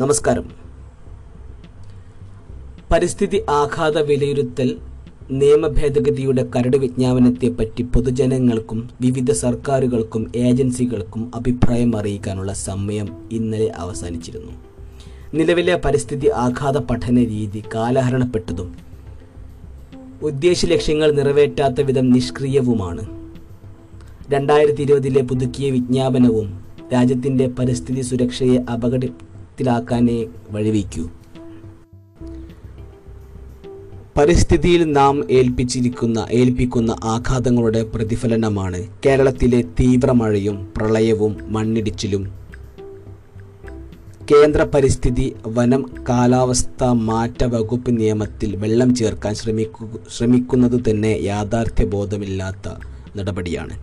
നമസ്കാരം. പരിസ്ഥിതി ആഘാത വിലയിരുത്തൽ നിയമ ഭേദഗതിയുടെ കരട് വിജ്ഞാപനത്തെപ്പറ്റി പൊതുജനങ്ങൾക്കും വിവിധ സർക്കാരുകൾക്കും ഏജൻസികൾക്കും അഭിപ്രായം അറിയിക്കാനുള്ള സമയം ഇന്നലെ അവസാനിച്ചിരുന്നു. നിലവിലെ പരിസ്ഥിതി ആഘാത പഠന രീതി കാലഹരണപ്പെട്ടതും ഉദ്ദേശ ലക്ഷ്യങ്ങൾ നിറവേറ്റാത്ത വിധം നിഷ്ക്രിയവുമാണ്. രണ്ടായിരത്തി ഇരുപതിലെ പുതുക്കിയ വിജ്ഞാപനവും രാജ്യത്തിന്റെ പരിസ്ഥിതി സുരക്ഷയെ അപകടത്തിലാക്കാനേ വഴിവെക്കൂ പരിസ്ഥിതിയിൽ നാം ഏൽപ്പിച്ചിരിക്കുന്ന ഏൽപ്പിക്കുന്ന ആഘാതങ്ങളുടെ പ്രതിഫലനമാണ് കേരളത്തിലെ തീവ്രമഴയും പ്രളയവും മണ്ണിടിച്ചിലും. കേന്ദ്ര പരിസ്ഥിതി വനം കാലാവസ്ഥ മാറ്റ വകുപ്പ് നിയമത്തിൽ വെള്ളം ചേർക്കാൻ ശ്രമിക്കു ശ്രമിക്കുന്നത് തന്നെ യാഥാർത്ഥ്യബോധമില്ലാത്ത നടപടിയാണ്.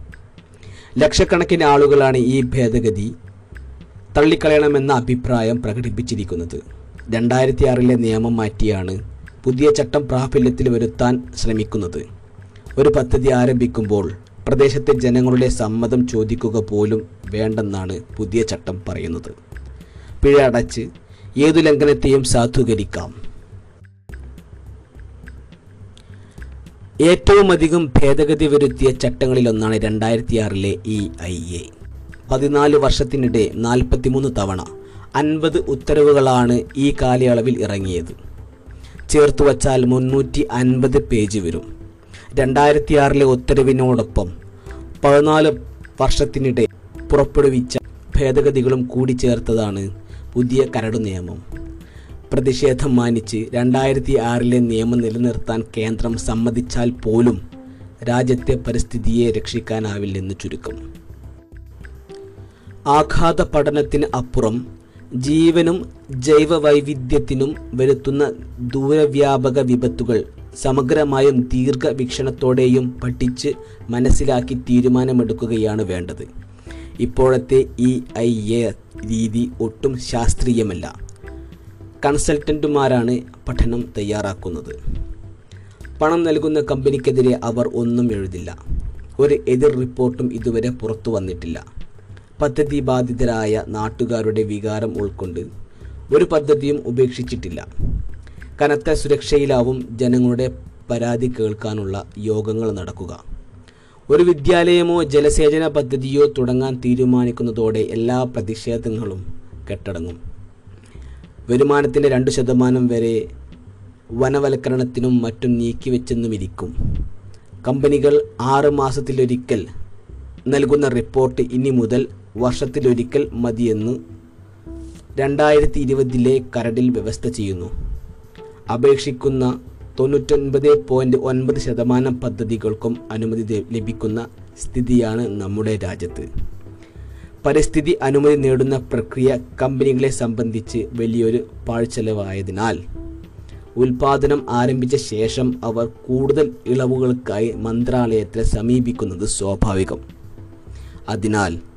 ലക്ഷക്കണക്കിന് ആളുകളാണ് ഈ ഭേദഗതി തള്ളിക്കളയണമെന്ന അഭിപ്രായം പ്രകടിപ്പിച്ചിരിക്കുന്നത്. രണ്ടായിരത്തി ആറിലെ നിയമം മാറ്റിയാണ് പുതിയ ചട്ടം പ്രാബല്യത്തിൽ വരുത്താൻ ശ്രമിക്കുന്നത്. ഒരു പദ്ധതി ആരംഭിക്കുമ്പോൾ പ്രദേശത്തെ ജനങ്ങളുടെ സമ്മതം ചോദിക്കുക പോലും വേണ്ടെന്നാണ് പുതിയ ചട്ടം പറയുന്നത്. പിഴ അടച്ച് ഏതു ലംഘനത്തെയും സാധൂകരിക്കാം. ഏറ്റവും അധികം ഭേദഗതി വരുത്തിയ ചട്ടങ്ങളിലൊന്നാണ് രണ്ടായിരത്തി ആറിലെ ഇ ഐ എ. പതിനാല് വർഷത്തിനിടെ നാൽപ്പത്തിമൂന്ന് തവണ അൻപത് ഉത്തരവുകളാണ് ഈ കാലയളവിൽ ഇറങ്ങിയത്. ചേർത്തു വച്ചാൽ മുന്നൂറ്റി അൻപത് പേജ് വരും. രണ്ടായിരത്തി ആറിലെ ഉത്തരവിനോടൊപ്പം പതിനാല് വർഷത്തിനിടെ പുറപ്പെടുവിച്ച ഭേദഗതികളും കൂടി ചേർത്തതാണ് പുതിയ കരട് നിയമം. പ്രതിഷേധം മാനിച്ച് രണ്ടായിരത്തി ആറിലെ നിയമം നിലനിർത്താൻ കേന്ദ്രം സമ്മതിച്ചാൽ പോലും രാജ്യത്തെ പരിസ്ഥിതിയെ രക്ഷിക്കാനാവില്ലെന്ന് ചുരുക്കം. ആഘാത പഠനത്തിന് അപ്പുറം ജീവനും ജൈവവൈവിധ്യത്തിനും വരുത്തുന്ന ദൂരവ്യാപക വിപത്തുകൾ സമഗ്രമായും ദീർഘവീക്ഷണത്തോടെയും പഠിച്ച് മനസ്സിലാക്കി തീരുമാനമെടുക്കുകയാണ് വേണ്ടത്. ഇപ്പോഴത്തെ ഇ ഐ എ രീതി ഒട്ടും ശാസ്ത്രീയമല്ല. കൺസൾട്ടന്റുമാരാണ് പഠനം തയ്യാറാക്കുന്നത്. പണം നൽകുന്ന കമ്പനിക്കെതിരെ അവർ ഒന്നും എഴുതില്ല. ഒരു എതിർ റിപ്പോർട്ടും ഇതുവരെ പുറത്തു വന്നിട്ടില്ല പദ്ധതി ബാധിതരായ നാട്ടുകാരുടെ വികാരം ഉൾക്കൊണ്ട് ഒരു പദ്ധതിയും ഉപേക്ഷിച്ചിട്ടില്ല. കനത്ത സുരക്ഷയിലാവും ജനങ്ങളുടെ പരാതി കേൾക്കാനുള്ള യോഗങ്ങൾ നടക്കുക. ഒരു വിദ്യാലയമോ ജലസേചന പദ്ധതിയോ തുടങ്ങാൻ തീരുമാനിക്കുന്നതോടെ എല്ലാ പ്രതിഷേധങ്ങളും കെട്ടടങ്ങും. വരുമാനത്തിന്റെ രണ്ട് ശതമാനം വരെ വനവൽക്കരണത്തിനും മറ്റും നീക്കിവെച്ചെന്നുമിരിക്കും. കമ്പനികൾ ആറ് മാസത്തിലൊരിക്കൽ നൽകുന്ന റിപ്പോർട്ട് ഇനി മുതൽ വർഷത്തിലൊരിക്കൽ മതിയെന്ന് രണ്ടായിരത്തി ഇരുപതിലെ കരടിൽ വ്യവസ്ഥ ചെയ്യുന്നു. അപേക്ഷിക്കുന്ന തൊണ്ണൂറ്റൊൻപത് പോയിന്റ് ഒൻപത് ശതമാനം പദ്ധതികൾക്കും അനുമതി ലഭിക്കുന്ന സ്ഥിതിയാണ് നമ്മുടെ രാജ്യത്ത്. പരിസ്ഥിതി അനുമതി നേടുന്ന പ്രക്രിയ കമ്പനികളെ സംബന്ധിച്ച് വലിയൊരു പാഴ്ചെലവായതിനാൽ ഉൽപാദനം ആരംഭിച്ച ശേഷം അവർ കൂടുതൽ ഇളവുകൾക്കായി മന്ത്രാലയത്തെ സമീപിക്കുന്നത് സ്വാഭാവികം. അതിനാൽ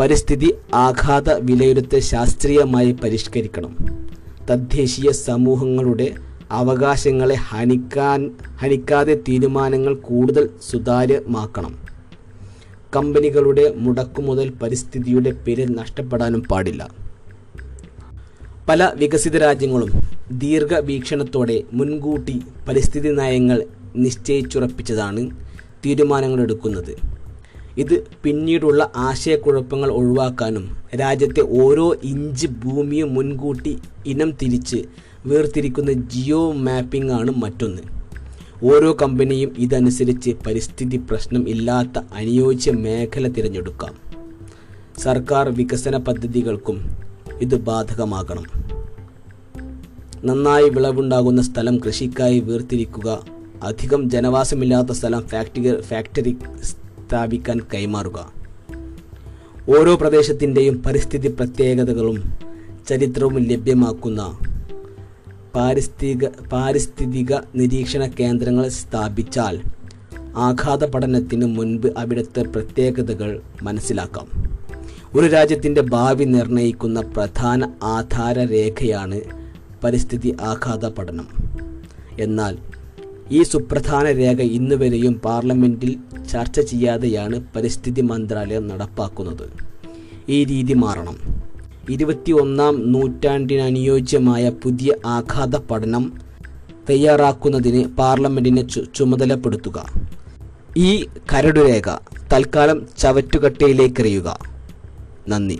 പരിസ്ഥിതി ആഘാത വിലയിരുത്തൽ ശാസ്ത്രീയമായി പരിഷ്കരിക്കണം. തദ്ദേശീയ സമൂഹങ്ങളുടെ അവകാശങ്ങളെ ഹനിക്കാൻ ഹനിക്കാതെ തീരുമാനങ്ങൾ കൂടുതൽ സുതാര്യമാക്കണം. കമ്പനികളുടെ മുടക്കുമുതൽ പരിസ്ഥിതിയുടെ പേരിൽ നഷ്ടപ്പെടാനും പാടില്ല. പല വികസിത രാജ്യങ്ങളും ദീർഘവീക്ഷണത്തോടെ മുൻകൂട്ടി പരിസ്ഥിതി നയങ്ങൾ നിശ്ചയിച്ചുറപ്പിച്ചതാണ് തീരുമാനങ്ങൾ എടുക്കുന്നത് ഇത് പിന്നീടുള്ള ആശയക്കുഴപ്പങ്ങൾ ഒഴിവാക്കാനും രാജ്യത്തെ ഓരോ ഇഞ്ച് ഭൂമിയും മുൻകൂട്ടി ഇനം തിരിച്ച് വേർതിരിക്കുന്ന ജിയോ മാപ്പിംഗ് ആണ് മറ്റൊന്ന്. ഓരോ കമ്പനിയും ഇതനുസരിച്ച് പരിസ്ഥിതി പ്രശ്നം ഇല്ലാത്ത അനുയോജ്യ മേഖല തിരഞ്ഞെടുക്കാം. സർക്കാർ വികസന പദ്ധതികൾക്കും ഇത് ബാധകമാകണം. നന്നായി വിളവുണ്ടാകുന്ന സ്ഥലം കൃഷിക്കായി വേർതിരിക്കുക അധികം ജനവാസമില്ലാത്ത സ്ഥലം ഫാക്ടറി ഫാക്ടറി സ്ഥാപിക്കാൻ കൈമാറുക. ഓരോ പ്രദേശത്തിന്റെയും പരിസ്ഥിതി പ്രത്യേകതകളും ചരിത്രവും ലഭ്യമാക്കുന്ന പാരിസ്ഥിതിക പാരിസ്ഥിതിക നിരീക്ഷണ കേന്ദ്രങ്ങൾ സ്ഥാപിച്ചാൽ ആഘാത പഠനത്തിന് മുൻപ് അവിടുത്തെ പ്രത്യേകതകൾ മനസ്സിലാക്കാം. ഒരു രാജ്യത്തിന്റെ ഭാവി നിർണയിക്കുന്ന പ്രധാന ആധാര രേഖയാണ് പരിസ്ഥിതി ആഘാത പഠനം. എന്നാൽ ഈ സുപ്രധാന രേഖ ഇന്നുവരെയും പാർലമെന്റിൽ ചർച്ച ചെയ്യാതെയാണ് പരിസ്ഥിതി മന്ത്രാലയം നടപ്പാക്കുന്നത്. ഈ രീതി മാറണം. ഇരുപത്തി ഒന്നാം നൂറ്റാണ്ടിനനുയോജ്യമായ പുതിയ ആഘാത പഠനം തയ്യാറാക്കുന്നതിന് പാർലമെന്റിനെ ചു ചുമതലപ്പെടുത്തുക. ഈ കരടുരേഖ തൽക്കാലം ചവറ്റുകട്ടയിലേക്കെറിയുക. നന്ദി.